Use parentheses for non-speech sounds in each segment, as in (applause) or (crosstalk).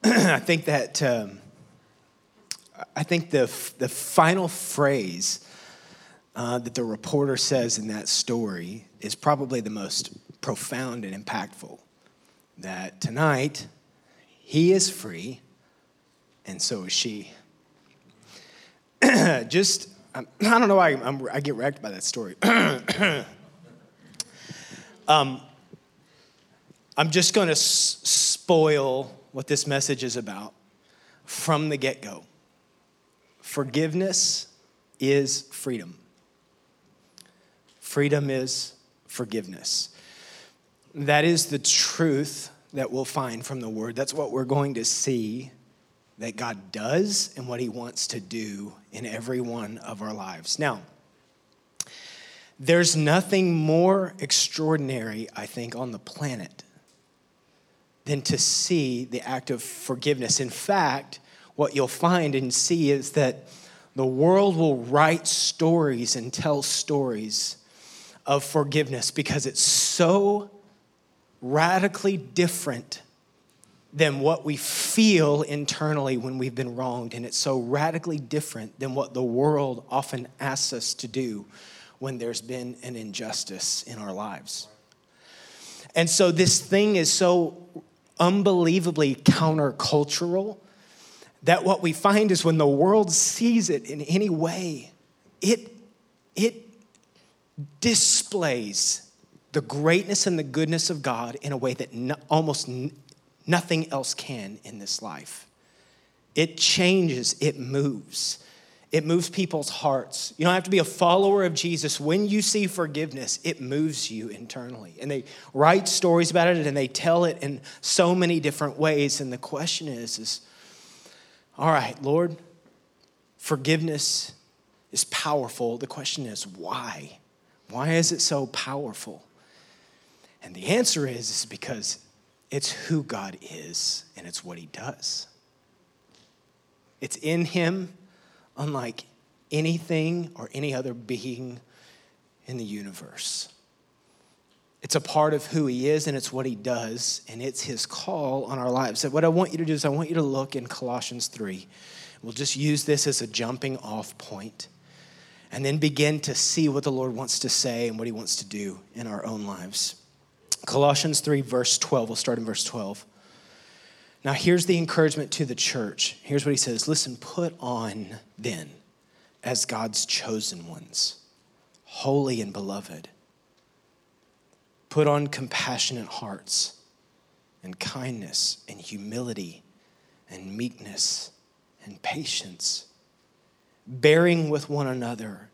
(clears throat) I think that um, I think the the final phrase uh, that the reporter says in that story is probably the most profound and impactful. That tonight he is free, and so is she. (clears throat) Just (clears throat) I don't know why I'm, i get wrecked by that story. um, I'm just going to s- spoil what this message is about from the get go. Forgiveness is freedom. Freedom is forgiveness. That is the truth that we'll find from the word. That's what we're going to see that God does and what he wants to do in every one of our lives. Now, there's nothing more extraordinary, I think, on the planet than to see the act of forgiveness. In fact, what you'll find and see is that the world will write stories and tell stories of forgiveness because it's so radically different than what we feel internally when we've been wronged. And it's so radically different than what the world often asks us to do when there's been an injustice in our lives. And so this thing is so unbelievably countercultural that what we find is when the world sees it in any way, it, it displays the greatness and the goodness of God in a way that no, almost n- nothing else can in this life. It changes, it moves. It moves people's hearts. You don't have to be a follower of Jesus. When you see forgiveness, it moves you internally. And they write stories about it and they tell it in so many different ways. And the question is, is all right, Lord, forgiveness is powerful. The question is, why? Why is it so powerful? And the answer is, is because it's who God is and it's what he does. It's in him unlike anything or any other being in the universe. It's a part of who he is and it's what he does, and it's his call on our lives. So, what I want you to do is, I want you to look in Colossians 3. We'll just use this as a jumping off point and then begin to see what the Lord wants to say and what he wants to do in our own lives. Colossians 3, verse 12. We'll start in verse 12. Now, here's the encouragement to the church. Here's what he says Listen, put on then as God's chosen ones, holy and beloved. Put on compassionate hearts and kindness and humility and meekness and patience, bearing with one another,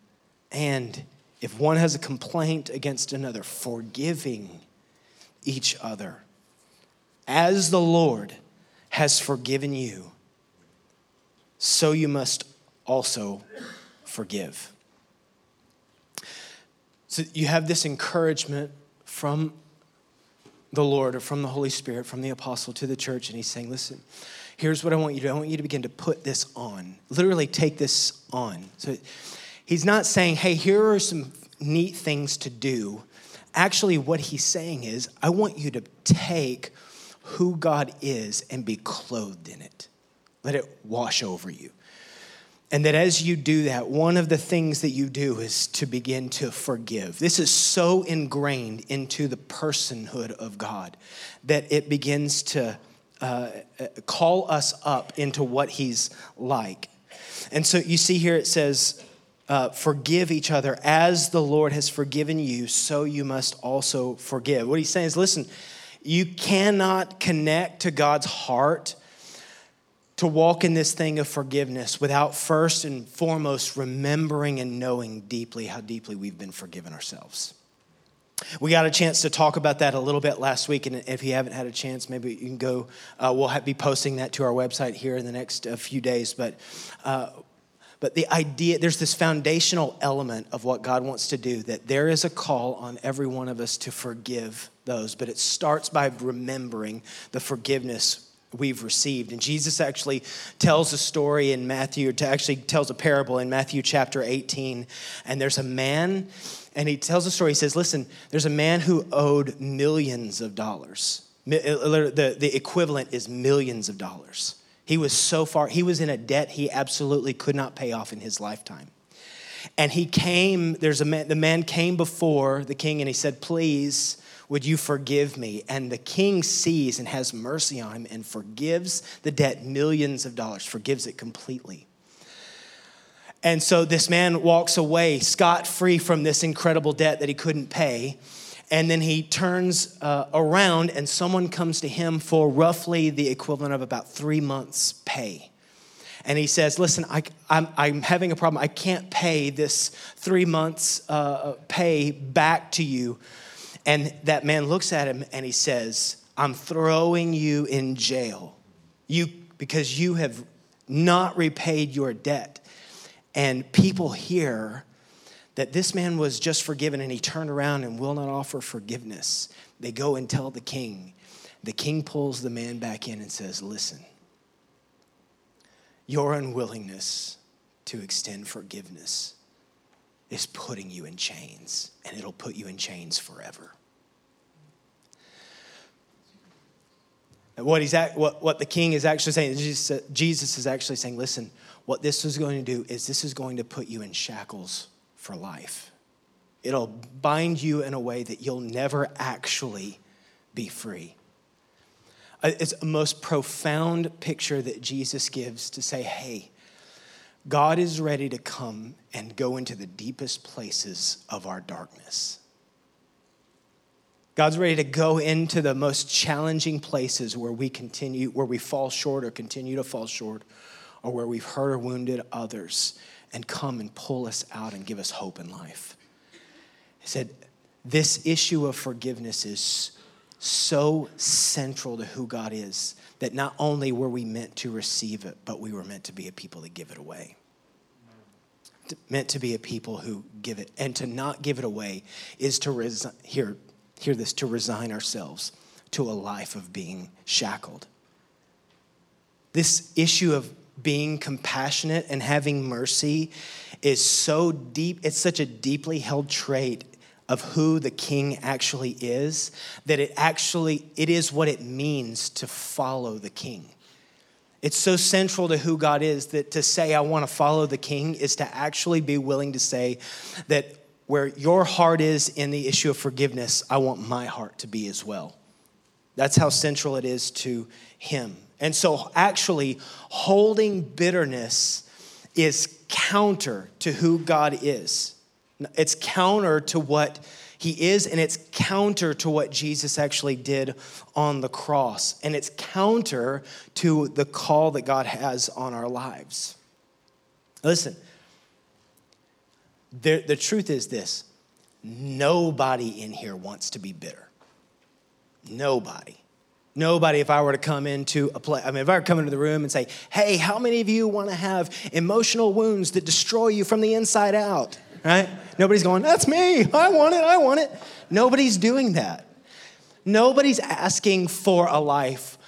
and if one has a complaint against another, forgiving each other. As the Lord has forgiven you, so you must also forgive. So you have this encouragement from the Lord or from the Holy Spirit, from the apostle to the church, and he's saying, Listen, here's what I want you to do. I want you to begin to put this on. Literally take this on. So he's not saying, Hey, here are some neat things to do. Actually, what he's saying is, I want you to take who God is and be clothed in it. Let it wash over you. And that as you do that, one of the things that you do is to begin to forgive. This is so ingrained into the personhood of God that it begins to uh, call us up into what He's like. And so you see here it says, uh, forgive each other as the Lord has forgiven you, so you must also forgive. What he's saying is, listen, you cannot connect to God's heart to walk in this thing of forgiveness without first and foremost remembering and knowing deeply how deeply we've been forgiven ourselves. We got a chance to talk about that a little bit last week, and if you haven't had a chance, maybe you can go. Uh, we'll be posting that to our website here in the next uh, few days. But, uh, but the idea there's this foundational element of what God wants to do that there is a call on every one of us to forgive those, but it starts by remembering the forgiveness we've received. And Jesus actually tells a story in Matthew, to actually tells a parable in Matthew chapter 18. And there's a man, and he tells a story. He says, Listen, there's a man who owed millions of dollars. Uh, uh, the, the equivalent is millions of dollars. He was so far, he was in a debt he absolutely could not pay off in his lifetime. And he came, there's a man, the man came before the king and he said, Please, would you forgive me? And the king sees and has mercy on him and forgives the debt millions of dollars, forgives it completely. And so this man walks away scot free from this incredible debt that he couldn't pay. And then he turns uh, around, and someone comes to him for roughly the equivalent of about three months' pay. And he says, Listen, I, am having a problem. I can't pay this three months' uh, pay back to you. And that man looks at him and he says, I'm throwing you in jail you, because you have not repaid your debt. And people hear that this man was just forgiven and he turned around and will not offer forgiveness. They go and tell the king. The king pulls the man back in and says, Listen, your unwillingness to extend forgiveness is putting you in chains, and it'll put you in chains forever. And what, he's at, what, what the king is actually saying, Jesus is actually saying, listen, what this is going to do is this is going to put you in shackles for life. It'll bind you in a way that you'll never actually be free. Uh, it's a most profound picture that Jesus gives to say, hey, God is ready to come and go into the deepest places of our darkness. God's ready to go into the most challenging places where we continue, where we fall short or continue to fall short, or where we've hurt or wounded others and come and pull us out and give us hope in life. He said, This issue of forgiveness is so central to who God is that not only were we meant to receive it, but we were meant to be a people that give it away. Meant to be a people who give it. And to not give it away is to resign, hear, hear this, to resign ourselves to a life of being shackled. This issue of being compassionate and having mercy is so deep, it's such a deeply held trait of who the king actually is that it actually it is what it means to follow the king it's so central to who god is that to say i want to follow the king is to actually be willing to say that where your heart is in the issue of forgiveness i want my heart to be as well that's how central it is to him and so, actually, holding bitterness is counter to who God is. It's counter to what he is, and it's counter to what Jesus actually did on the cross. And it's counter to the call that God has on our lives. Listen, the, the truth is this nobody in here wants to be bitter. Nobody. Nobody, if I were to come into a place, I mean, if I were to come into the room and say, hey, how many of you want to have emotional wounds that destroy you from the inside out? Right? Nobody's going, that's me. I want it. I want it. Nobody's doing that. Nobody's asking for a life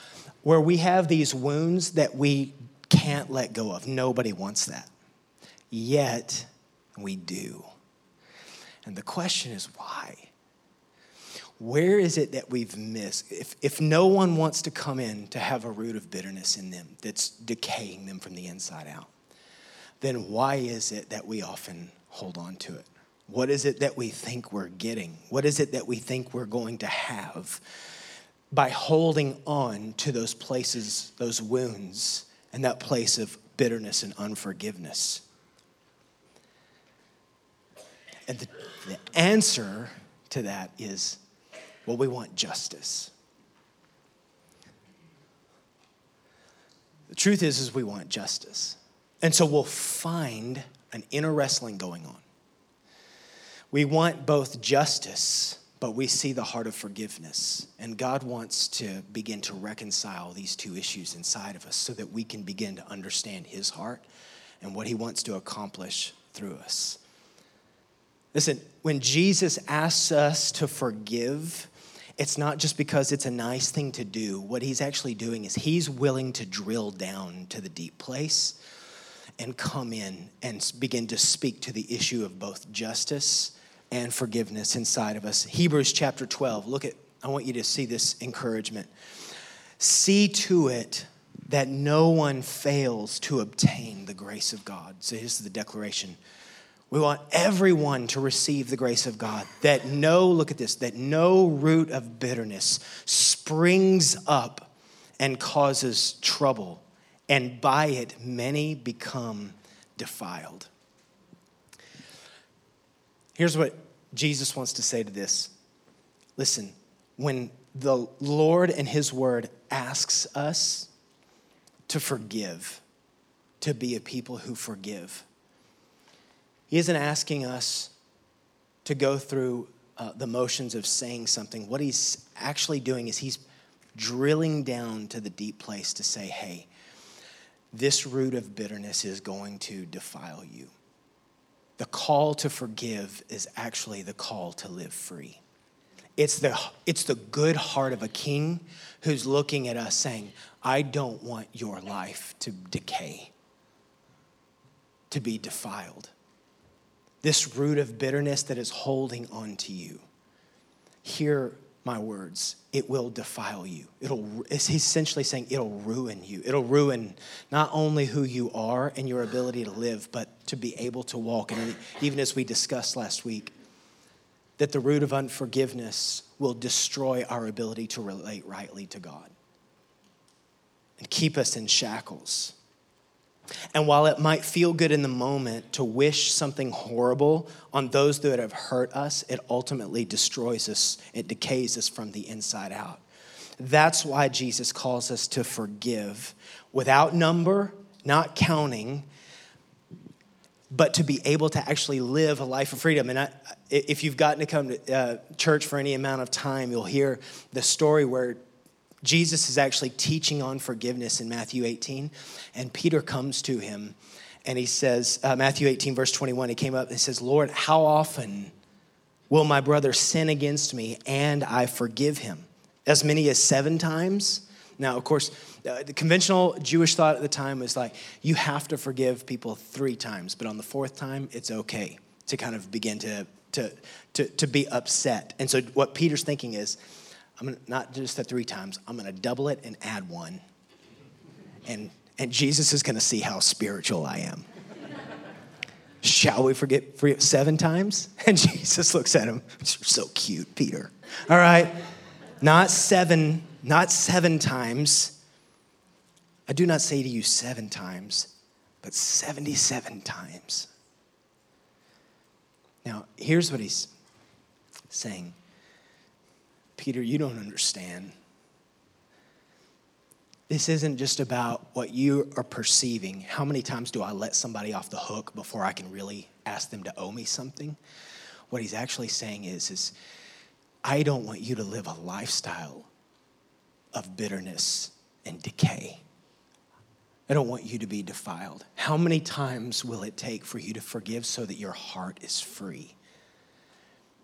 where we have these wounds that we can't let go of. Nobody wants that. Yet, we do. And the question is why? where is it that we've missed? If, if no one wants to come in to have a root of bitterness in them that's decaying them from the inside out, then why is it that we often hold on to it? What is it that we think we're getting? What is it that we think we're going to have by holding on to those places, those wounds, and that place of bitterness and unforgiveness? And the, the answer to that is well, we want justice. The truth is, is we want justice. And so we'll find an inner wrestling going on. We want both justice, but we see the heart of forgiveness. And God wants to begin to reconcile these two issues inside of us so that we can begin to understand His heart and what He wants to accomplish through us. Listen, when Jesus asks us to forgive, it's not just because it's a nice thing to do. What he's actually doing is he's willing to drill down to the deep place and come in and begin to speak to the issue of both justice and forgiveness inside of us. Hebrews chapter 12. Look at I want you to see this encouragement. See to it that no one fails to obtain the grace of God. So here's the declaration. We want everyone to receive the grace of God. That no, look at this, that no root of bitterness springs up and causes trouble, and by it many become defiled. Here's what Jesus wants to say to this. Listen, when the Lord and His Word asks us to forgive, to be a people who forgive, He isn't asking us to go through uh, the motions of saying something. What He's actually doing is He's drilling down to the deep place to say, hey, this root of bitterness is going to defile you. The call to forgive is actually the call to live free. It's the, it's the good heart of a king who's looking at us saying, I don't want your life to decay, to be defiled. This root of bitterness that is holding on to you. Hear my words, it will defile you. It'll, he's essentially saying it'll ruin you. It'll ruin not only who you are and your ability to live, but to be able to walk. And even as we discussed last week, that the root of unforgiveness will destroy our ability to relate rightly to God and keep us in shackles. And while it might feel good in the moment to wish something horrible on those that have hurt us, it ultimately destroys us, it decays us from the inside out. That's why Jesus calls us to forgive without number, not counting, but to be able to actually live a life of freedom. And I, if you've gotten to come to uh, church for any amount of time, you'll hear the story where Jesus is actually teaching on forgiveness in Matthew 18, and Peter comes to him and he says, uh, Matthew 18, verse 21, he came up and says, Lord, how often will my brother sin against me and I forgive him? As many as seven times? Now, of course, uh, the conventional Jewish thought at the time was like, you have to forgive people three times, but on the fourth time, it's okay to kind of begin to, to, to, to be upset. And so, what Peter's thinking is, I'm gonna, not just the three times, I'm to double it and add one. And, and Jesus is to see how spiritual I am. Shall we forget, forget seven times? (laughs) And Jesus looks at him. So cute, Peter. All right. Not seven, not seven times. I do not say to you seven times, but 77 times. Now, here's what he's saying Peter, you don't understand. This isn't just about what you are perceiving. How many times do I let somebody off the hook before I can really ask them to owe me something? What he's actually saying is, is I don't want you to live a lifestyle of bitterness and decay. I don't want you to be defiled. How many times will it take for you to forgive so that your heart is free?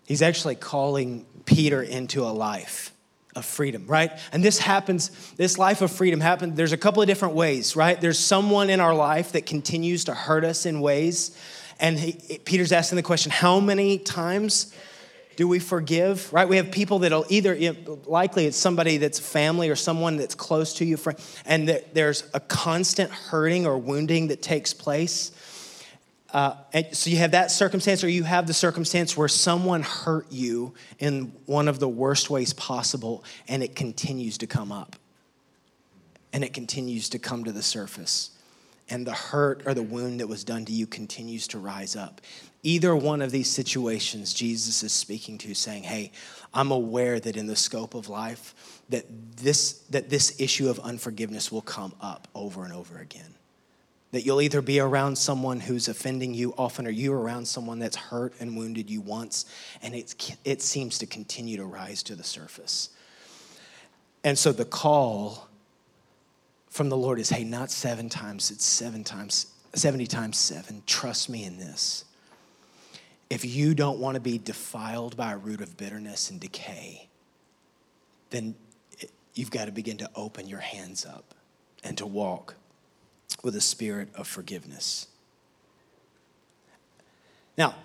He's actually calling Peter into a life of freedom, right? And this happens, this life of freedom happens, there's a couple of different ways, right? There's someone in our life that continues to hurt us in ways. And he, Peter's asking the question how many times do we forgive, right? We have people that'll either, likely it's somebody that's family or someone that's close to you, and there's a constant hurting or wounding that takes place. Uh, so you have that circumstance, or you have the circumstance where someone hurt you in one of the worst ways possible, and it continues to come up. And it continues to come to the surface. And the hurt or the wound that was done to you continues to rise up. Either one of these situations, Jesus is speaking to, saying, Hey, I'm aware that in the scope of life, that this, that this issue of unforgiveness will come up over and over again that you'll either be around someone who's offending you often or you're around someone that's hurt and wounded you once and it's, it seems to continue to rise to the surface. And so the call from the lord is hey not seven times it's seven times 70 times seven. Trust me in this. If you don't want to be defiled by a root of bitterness and decay then you've got to begin to open your hands up and to walk with a spirit of forgiveness. Now,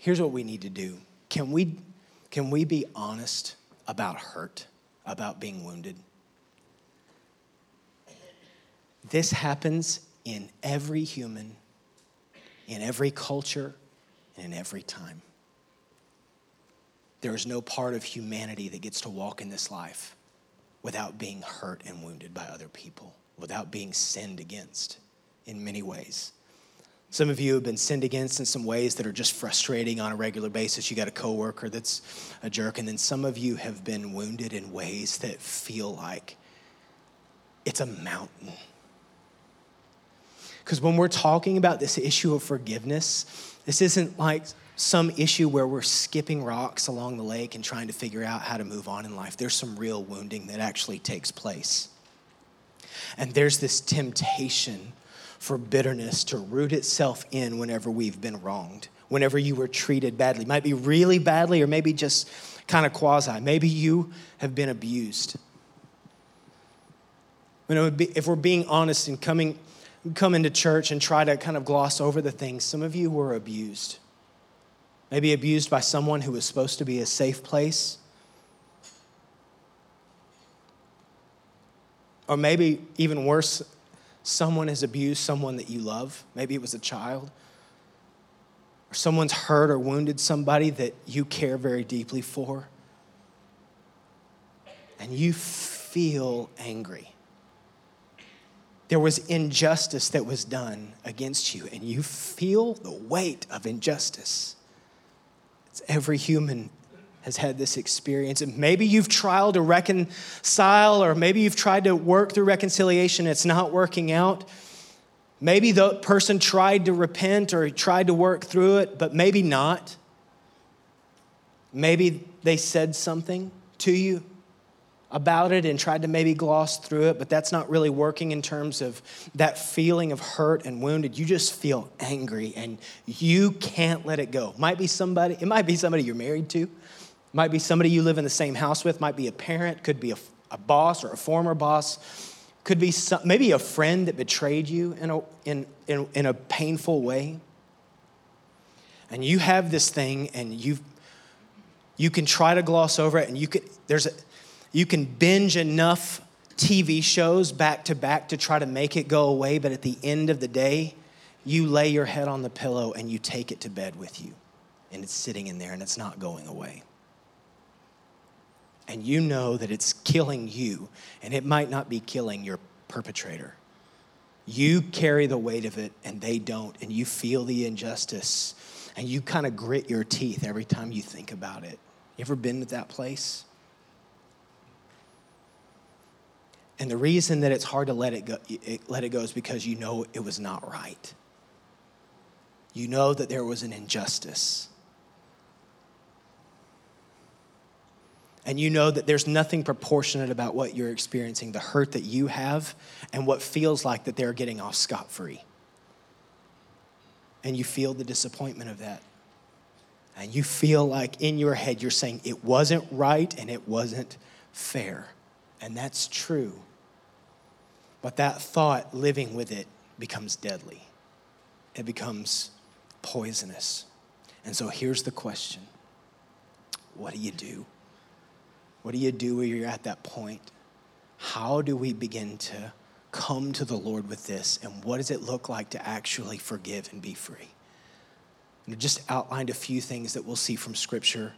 here's what we need to do. Can we, can we be honest about hurt, about being wounded. This happens in every human, in every culture, and in every time. There is no part of humanity that gets to walk in this life without being hurt and wounded by other people, without being sinned against in many ways. Some of you have been sinned against in some ways that are just frustrating on a regular basis. You got a coworker that's a jerk, and then some of you have been wounded in ways that feel like it's a mountain. Because when we're talking about this issue of forgiveness, this isn't like some issue where we're skipping rocks along the lake and trying to figure out how to move on in life. There's some real wounding that actually takes place. And there's this temptation for bitterness to root itself in whenever we've been wronged, whenever you were treated badly. Might be really badly, or maybe just kind of quasi. Maybe you have been abused. You know, if we're being honest and coming, come into church and try to kind of gloss over the things, some of you were abused. Maybe abused by someone who was supposed to be a safe place. Or maybe even worse, someone has abused someone that you love. Maybe it was a child. Or someone's hurt or wounded somebody that you care very deeply for. And you feel angry. There was injustice that was done against you, and you feel the weight of injustice. It's every human has had this experience. And maybe you've tried to reconcile, or maybe you've tried to work through reconciliation, it's not working out. Maybe the person tried to repent or tried to work through it, but maybe not. Maybe they said something to you about it and tried to maybe gloss through it, but that's not really working in terms of that feeling of hurt and wounded. You just feel angry and you can't let it go. Might be somebody, it might be somebody you're married to. Might be somebody you live in the same house with, might be a parent, could be a, a boss or a former boss, could be some, maybe a friend that betrayed you in a, in, in, in a painful way. And you have this thing and you you can try to gloss over it and you could there's a you can binge enough TV shows back to back to try to make it go away, but at the end of the day, you lay your head on the pillow and you take it to bed with you. And it's sitting in there and it's not going away and you know that it's killing you, and it might not be killing your perpetrator. You carry the weight of it, and they don't, and you feel the injustice, and you kind of grit your teeth every time you think about it. You ever been to that place? And the reason that it's hard to let it go, let it go is because you know it was not right. You know that there was an injustice. And you know that there's nothing proportionate about what you're experiencing, the hurt that you have, and what feels like that they're getting off scot free. And you feel the disappointment of that. And you feel like in your head you're saying it wasn't right and it wasn't fair. And that's true. But that thought, living with it, becomes deadly, it becomes poisonous. And so here's the question what do you do? What do you do when you're at that point? How do we begin to come to the Lord with this? And what does it look like to actually forgive and be free? And I just outlined a few things that we'll see from Scripture.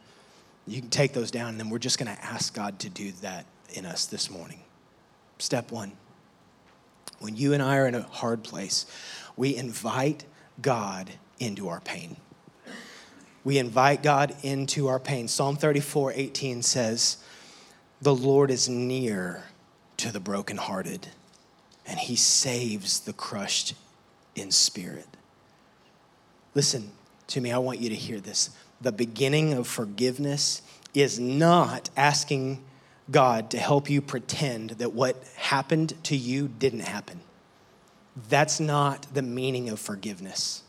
You can take those down, and then we're just going to ask God to do that in us this morning. Step one when you and I are in a hard place, we invite God into our pain. We invite God into our pain. Psalm 34 18 says, the Lord is near to the brokenhearted, and he saves the crushed in spirit. Listen to me, I want you to hear this. The beginning of forgiveness is not asking God to help you pretend that what happened to you didn't happen. That's not the meaning of forgiveness.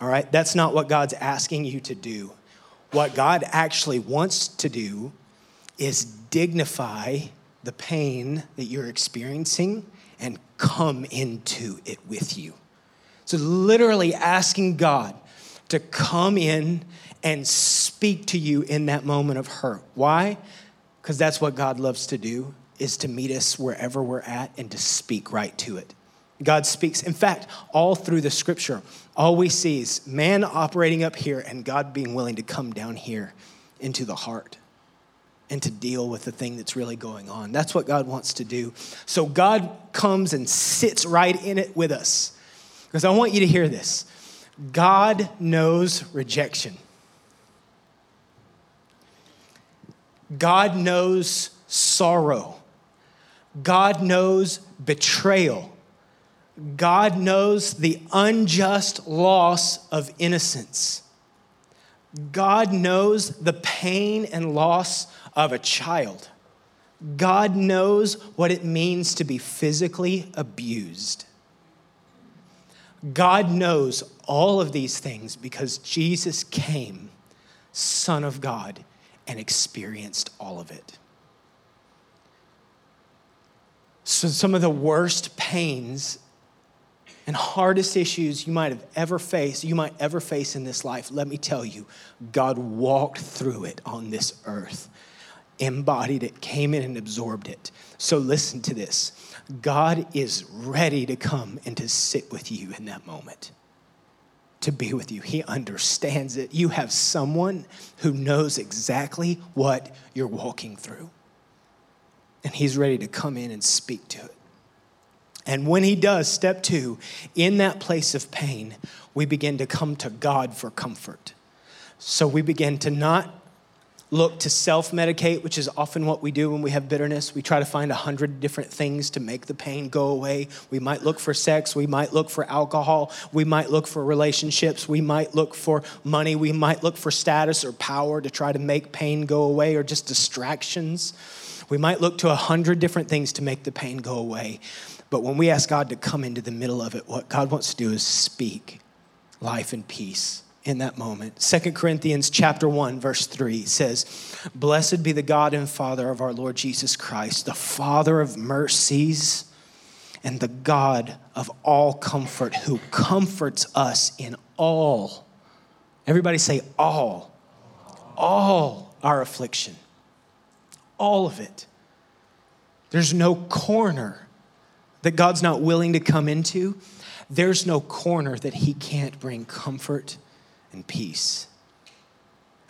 All right? That's not what God's asking you to do. What God actually wants to do is dignify the pain that you're experiencing and come into it with you. So, literally asking God to come in and speak to you in that moment of hurt. Why? Because that's what God loves to do is to meet us wherever we're at and to speak right to it. God speaks. In fact, all through the scripture, all we see is man operating up here and God being willing to come down here into the heart and to deal with the thing that's really going on. That's what God wants to do. So God comes and sits right in it with us. Because I want you to hear this God knows rejection, God knows sorrow, God knows betrayal. God knows the unjust loss of innocence. God knows the pain and loss of a child. God knows what it means to be physically abused. God knows all of these things because Jesus came, Son of God, and experienced all of it. So, some of the worst pains and hardest issues you might have ever faced, you might ever face in this life, let me tell you, God walked through it on this earth, embodied it, came in and absorbed it. So listen to this God is ready to come and to sit with you in that moment, to be with you. He understands it. You have someone who knows exactly what you're walking through, and He's ready to come in and speak to it. And when he does, step two, in that place of pain, we begin to come to God for comfort. So we begin to not look to self medicate, which is often what we do when we have bitterness. We try to find a hundred different things to make the pain go away. We might look for sex, we might look for alcohol, we might look for relationships, we might look for money, we might look for status or power to try to make pain go away or just distractions. We might look to a hundred different things to make the pain go away. But when we ask God to come into the middle of it, what God wants to do is speak life and peace in that moment. Second Corinthians chapter 1 verse 3 says, "Blessed be the God and Father of our Lord Jesus Christ, the Father of mercies and the God of all comfort, who comforts us in all." Everybody say all. All our affliction. All of it. There's no corner that God's not willing to come into, there's no corner that He can't bring comfort and peace.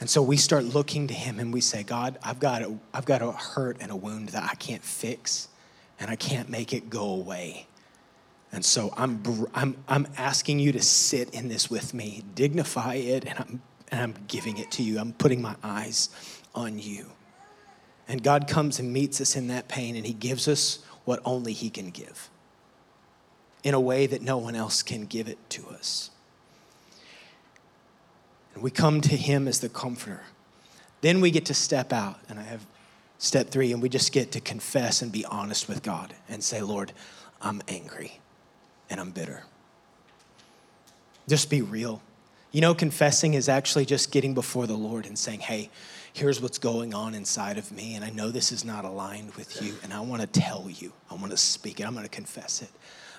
And so we start looking to Him and we say, God, I've got, a, I've got a hurt and a wound that I can't fix and I can't make it go away. And so I'm, I'm, I'm asking you to sit in this with me, dignify it, and I'm, and I'm giving it to you. I'm putting my eyes on you. And God comes and meets us in that pain, and He gives us what only He can give in a way that no one else can give it to us. And we come to Him as the comforter. Then we get to step out, and I have step three, and we just get to confess and be honest with God and say, Lord, I'm angry and I'm bitter. Just be real. You know, confessing is actually just getting before the Lord and saying, hey, here's what's going on inside of me, and I know this is not aligned with you, and I want to tell you, I want to speak it, I'm going to confess it.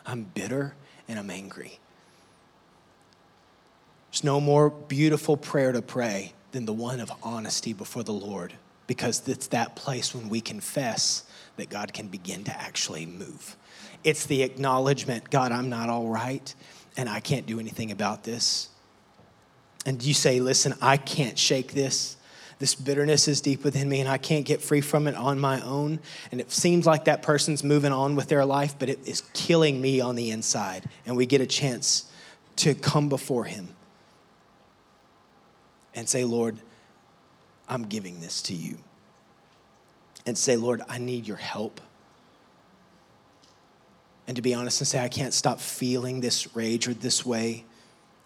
I'm bitter and I'm angry. No more beautiful prayer to pray than the one of honesty before the Lord, because it's that place when we confess that God can begin to actually move. It's the acknowledgement God, I'm not all right, and I can't do anything about this. And you say, Listen, I can't shake this. This bitterness is deep within me and I can't get free from it on my own. And it seems like that person's moving on with their life, but it is killing me on the inside. And we get a chance to come before Him and say, Lord, I'm giving this to you. And say, Lord, I need your help. And to be honest and say, I can't stop feeling this rage or this way.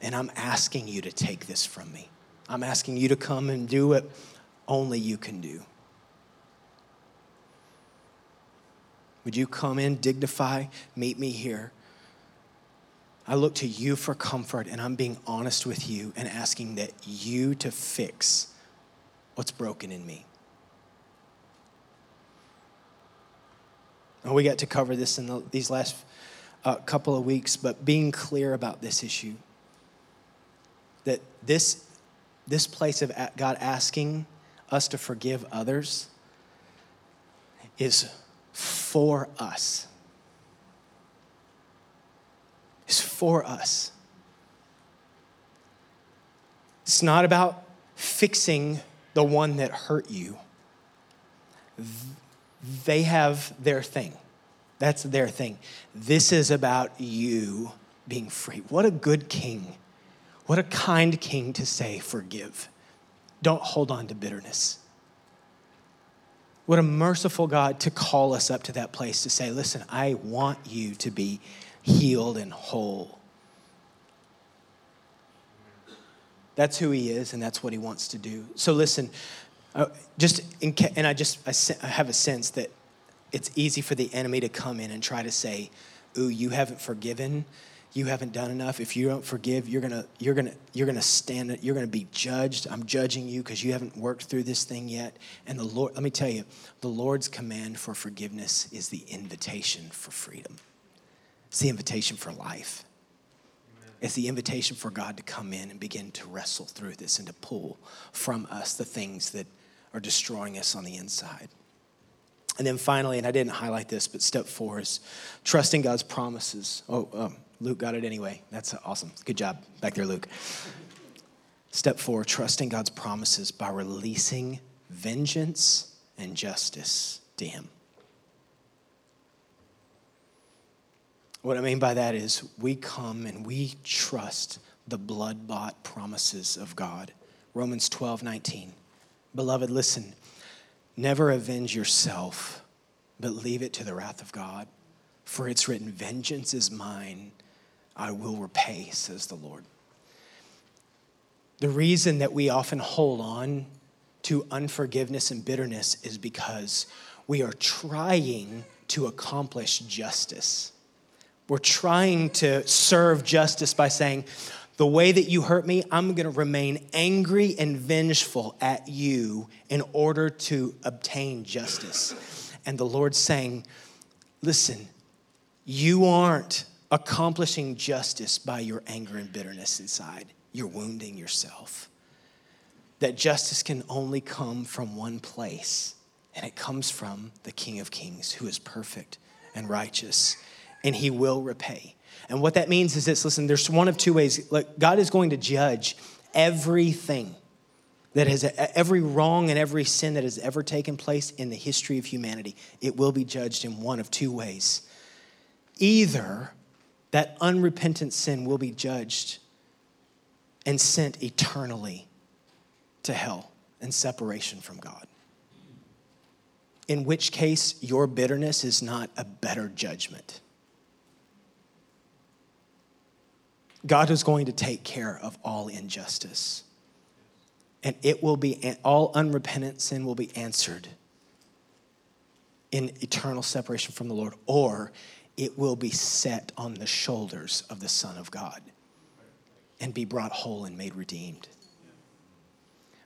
And I'm asking you to take this from me. I'm asking you to come and do what only you can do. Would you come in, dignify, meet me here? I look to you for comfort, and I'm being honest with you and asking that you to fix what's broken in me. And we got to cover this in the, these last uh, couple of weeks, but being clear about this issue that this, this place of God asking us to forgive others is for us. Is for us. It's not about fixing the one that hurt you. They have their thing. That's their thing. This is about you being free. What a good king. What a kind king to say, forgive. Don't hold on to bitterness. What a merciful God to call us up to that place to say, listen, I want you to be healed and whole. That's who he is, and that's what he wants to do. So listen, uh, just in, and I just I have a sense that it's easy for the enemy to come in and try to say, "Ooh, you haven't forgiven." you haven't done enough if you don't forgive you're gonna you're gonna you're gonna stand you're gonna be judged i'm judging you because you haven't worked through this thing yet and the lord let me tell you the lord's command for forgiveness is the invitation for freedom it's the invitation for life it's the invitation for God to come in and begin to wrestle through this and to pull from us the things that are destroying us on the inside. And then finally, and I didn't highlight this, but step four is trusting God's promises. Oh, um, Luke got it anyway. That's awesome. Good job back there, Luke. Step four trusting God's promises by releasing vengeance and justice to Him. What I mean by that is we come and we trust the blood bought promises of God. Romans 12, 19. Beloved, listen, never avenge yourself, but leave it to the wrath of God. For it's written, Vengeance is mine, I will repay, says the Lord. The reason that we often hold on to unforgiveness and bitterness is because we are trying to accomplish justice. We're trying to serve justice by saying, the way that you hurt me, I'm going to remain angry and vengeful at you in order to obtain justice. And the Lord's saying, listen, you aren't accomplishing justice by your anger and bitterness inside. You're wounding yourself. That justice can only come from one place, and it comes from the King of Kings, who is perfect and righteous and he will repay. And what that means is this listen, there's one of two ways. God is going to judge everything that has every wrong and every sin that has ever taken place in the history of humanity. It will be judged in one of two ways. Either that unrepentant sin will be judged and sent eternally to hell and separation from God. In which case, your bitterness is not a better judgment. God is going to take care of all injustice. And it will be, all unrepentant sin will be answered in eternal separation from the Lord, or it will be set on the shoulders of the Son of God and be brought whole and made redeemed.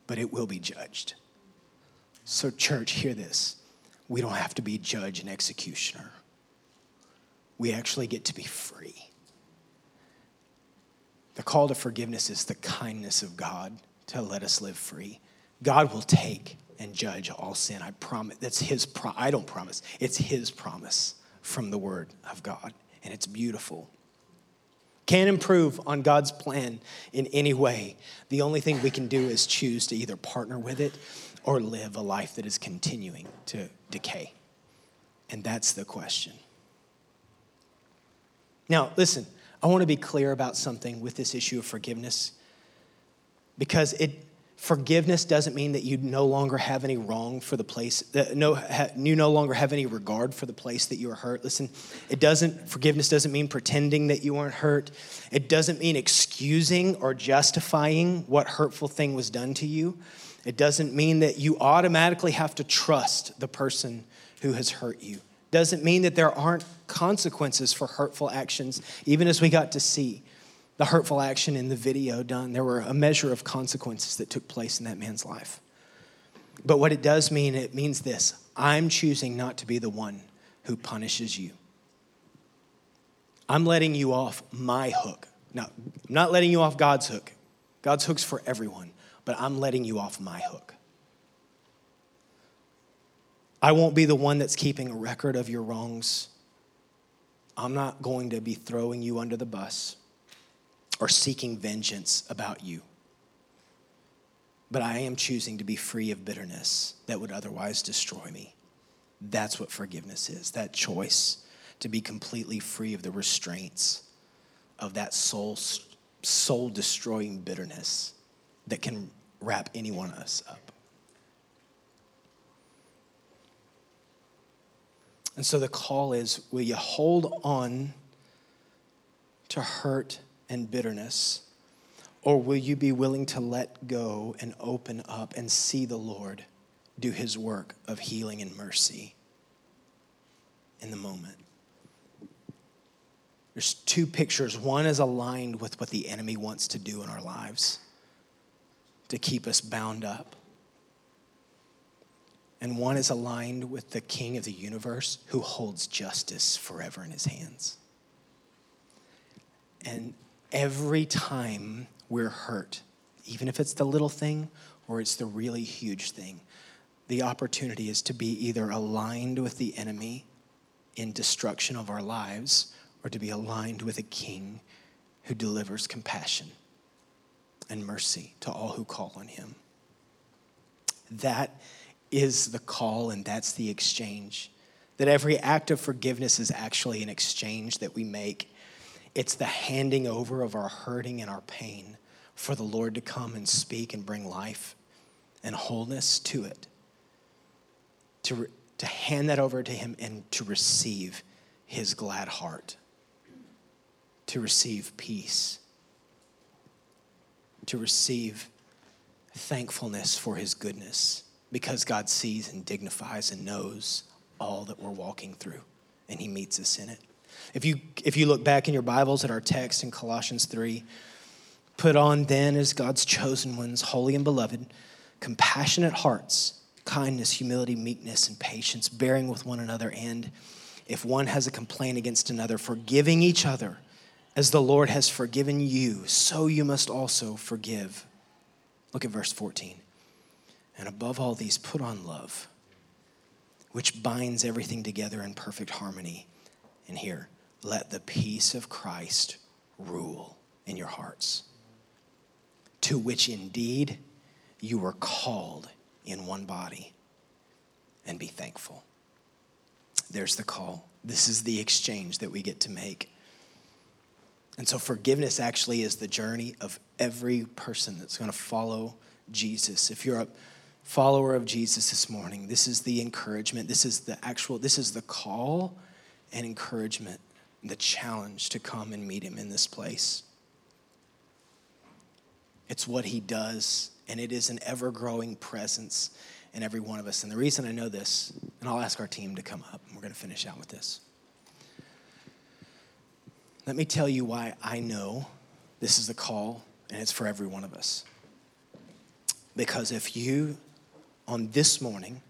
But it will be judged. So, church, hear this. We don't have to be judge and executioner, we actually get to be free. The call to forgiveness is the kindness of God to let us live free. God will take and judge all sin. I promise. That's his pro- I don't promise. It's his promise from the word of God, and it's beautiful. Can't improve on God's plan in any way. The only thing we can do is choose to either partner with it or live a life that is continuing to decay. And that's the question. Now, listen, I want to be clear about something with this issue of forgiveness. Because it forgiveness doesn't mean that you no longer have any wrong for the place that no you no longer have any regard for the place that you were hurt. Listen it doesn't forgiveness doesn't mean pretending that you weren't hurt. It doesn't mean excusing or justifying what hurtful thing was done to you. It doesn't mean that you automatically have to trust the person who has hurt you doesn't mean that there aren't consequences for hurtful actions, even as we got to see the hurtful action in the video done. There were a measure of consequences that took place in that man's life. But what it does mean, it means this I'm choosing not to be the one who punishes you. I'm letting you off my hook. Now, I'm not letting you off God's hook. God's hook's for everyone, but I'm letting you off my hook. I won't be the one that's keeping a record of your wrongs. I'm not going to be throwing you under the bus or seeking vengeance about you. But I am choosing to be free of bitterness that would otherwise destroy me. That's what forgiveness is that choice to be completely free of the restraints of that soul, soul destroying bitterness that can wrap any one of us up. And so the call is will you hold on to hurt and bitterness, or will you be willing to let go and open up and see the Lord do his work of healing and mercy in the moment? There's two pictures. One is aligned with what the enemy wants to do in our lives to keep us bound up and one is aligned with the King of the universe who holds justice forever in his hands. And every time we're hurt, even if it's the little thing or it's the really huge thing, the opportunity is to be either aligned with the enemy in destruction of our lives or to be aligned with a king who delivers compassion and mercy to all who call on him. That is the call and that's the exchange. That every act of forgiveness is actually an exchange that we make. It's the handing over of our hurting and our pain for the Lord to come and speak and bring life and wholeness to it. To, re- to hand that over to Him and to receive His glad heart, to receive peace, to receive thankfulness for His goodness because God sees and dignifies and knows all that we're walking through, and He meets us in it. If you, if you look back in your Bibles at our text in Colossians 3, put on then as God's chosen ones, holy and beloved, compassionate hearts, kindness, humility, meekness, and patience, bearing with one another, and if one has a complaint against another, forgiving each other as the Lord has forgiven you, so you must also forgive. Look at verse 14. And above all these, put on love, which binds everything together in perfect harmony. And here, let the peace of Christ rule in your hearts, to which indeed you were called in one body, and be thankful. There's the call. This is the exchange that we get to make. And so, forgiveness actually is the journey of every person that's going to follow Jesus. If you're a follower of Jesus this morning, this is the encouragement. This is the actual, this is the call and encouragement, the challenge to come and meet him in this place. It's what he does, and it is an ever growing presence in every one of us. And the reason I know this, and I'll ask our team to come up, and we're going to finish out with this. Let me tell you why I know this is the call, and it's for every one of us. Because if you on this morning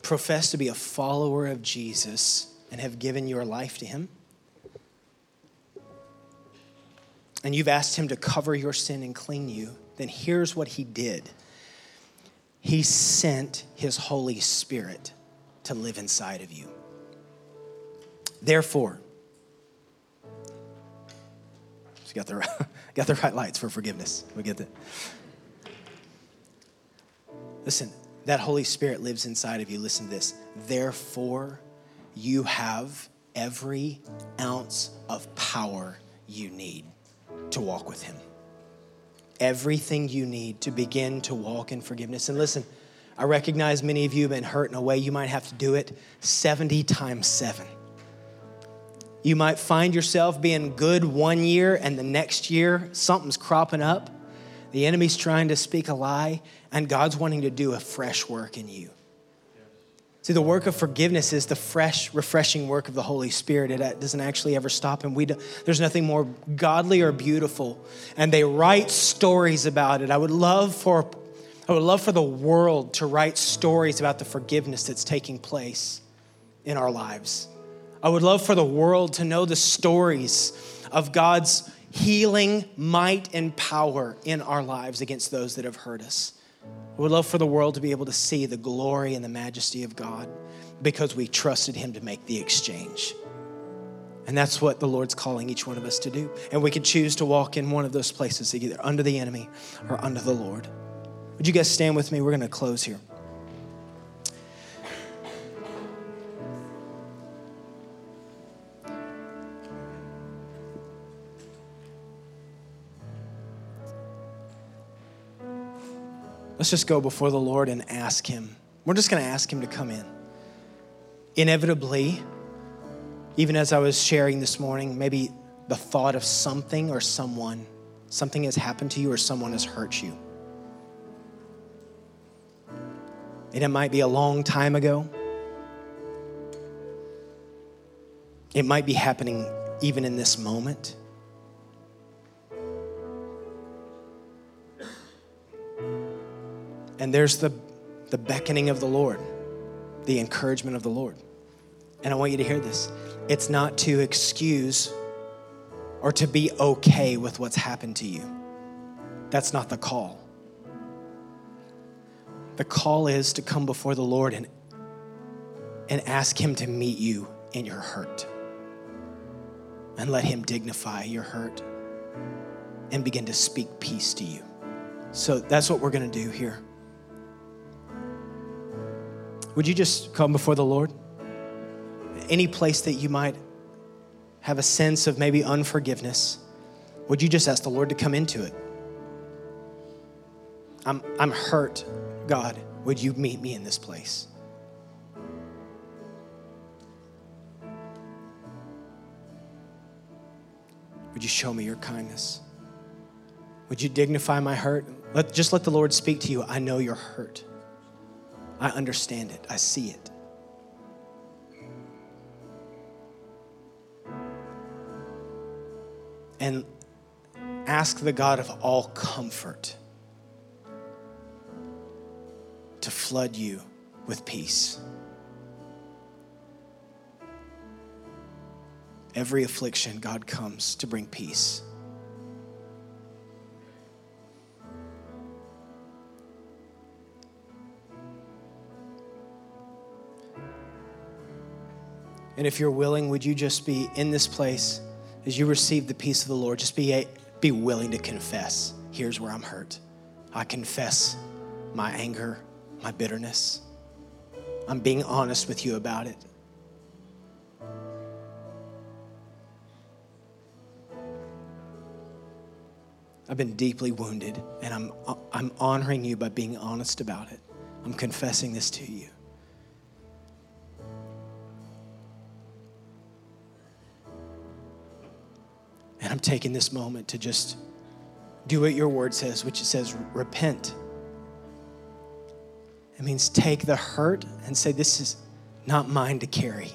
profess to be a follower of Jesus and have given your life to Him, and you've asked Him to cover your sin and clean you, then here's what He did He sent His Holy Spirit to live inside of you. Therefore, got the, (laughs) got the right lights for forgiveness. We get that. Listen, that Holy Spirit lives inside of you. Listen to this. Therefore, you have every ounce of power you need to walk with Him. Everything you need to begin to walk in forgiveness. And listen, I recognize many of you have been hurt in a way you might have to do it 70 times seven. You might find yourself being good one year and the next year something's cropping up. The enemy's trying to speak a lie, and God's wanting to do a fresh work in you. See, the work of forgiveness is the fresh, refreshing work of the Holy Spirit. It uh, doesn't actually ever stop, and we do, there's nothing more godly or beautiful. And they write stories about it. I would love for, I would love for the world to write stories about the forgiveness that's taking place in our lives. I would love for the world to know the stories of God's healing, might, and power in our lives against those that have hurt us. We would love for the world to be able to see the glory and the majesty of God because we trusted Him to make the exchange. And that's what the Lord's calling each one of us to do. And we could choose to walk in one of those places, either under the enemy or under the Lord. Would you guys stand with me? We're going to close here. Let's just go before the Lord and ask Him. We're just going to ask Him to come in. Inevitably, even as I was sharing this morning, maybe the thought of something or someone, something has happened to you or someone has hurt you. And it might be a long time ago. It might be happening even in this moment. And there's the, the beckoning of the Lord, the encouragement of the Lord. And I want you to hear this it's not to excuse or to be okay with what's happened to you. That's not the call. The call is to come before the Lord and, and ask Him to meet you in your hurt and let Him dignify your hurt and begin to speak peace to you. So that's what we're going to do here. Would you just come before the Lord? Any place that you might have a sense of maybe unforgiveness, would you just ask the Lord to come into it? I'm, I'm hurt, God. Would you meet me in this place? Would you show me your kindness? Would you dignify my hurt? Let, just let the Lord speak to you. I know you're hurt. I understand it, I see it. And ask the God of all comfort to flood you with peace. Every affliction, God comes to bring peace. And if you're willing, would you just be in this place as you receive the peace of the Lord? Just be, be willing to confess here's where I'm hurt. I confess my anger, my bitterness. I'm being honest with you about it. I've been deeply wounded, and I'm, I'm honoring you by being honest about it. I'm confessing this to you. Taking this moment to just do what your word says, which it says, repent. It means take the hurt and say, This is not mine to carry.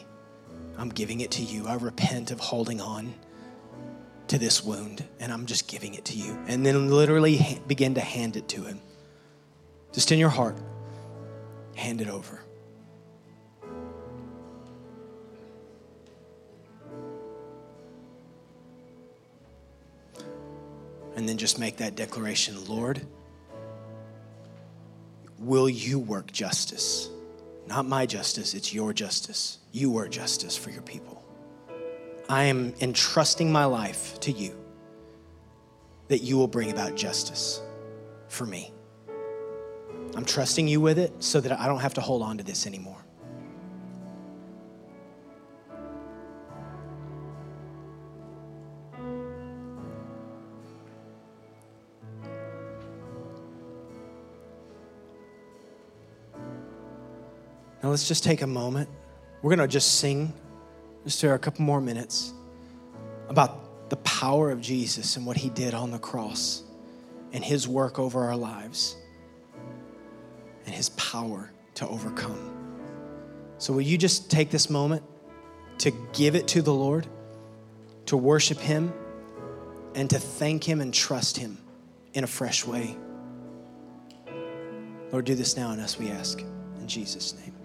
I'm giving it to you. I repent of holding on to this wound, and I'm just giving it to you. And then literally begin to hand it to Him. Just in your heart, hand it over. And then just make that declaration Lord, will you work justice? Not my justice, it's your justice. You work justice for your people. I am entrusting my life to you that you will bring about justice for me. I'm trusting you with it so that I don't have to hold on to this anymore. Now let's just take a moment. We're going to just sing just for a couple more minutes about the power of Jesus and what he did on the cross and his work over our lives and his power to overcome. So, will you just take this moment to give it to the Lord, to worship him, and to thank him and trust him in a fresh way? Lord, do this now in us, we ask. In Jesus' name.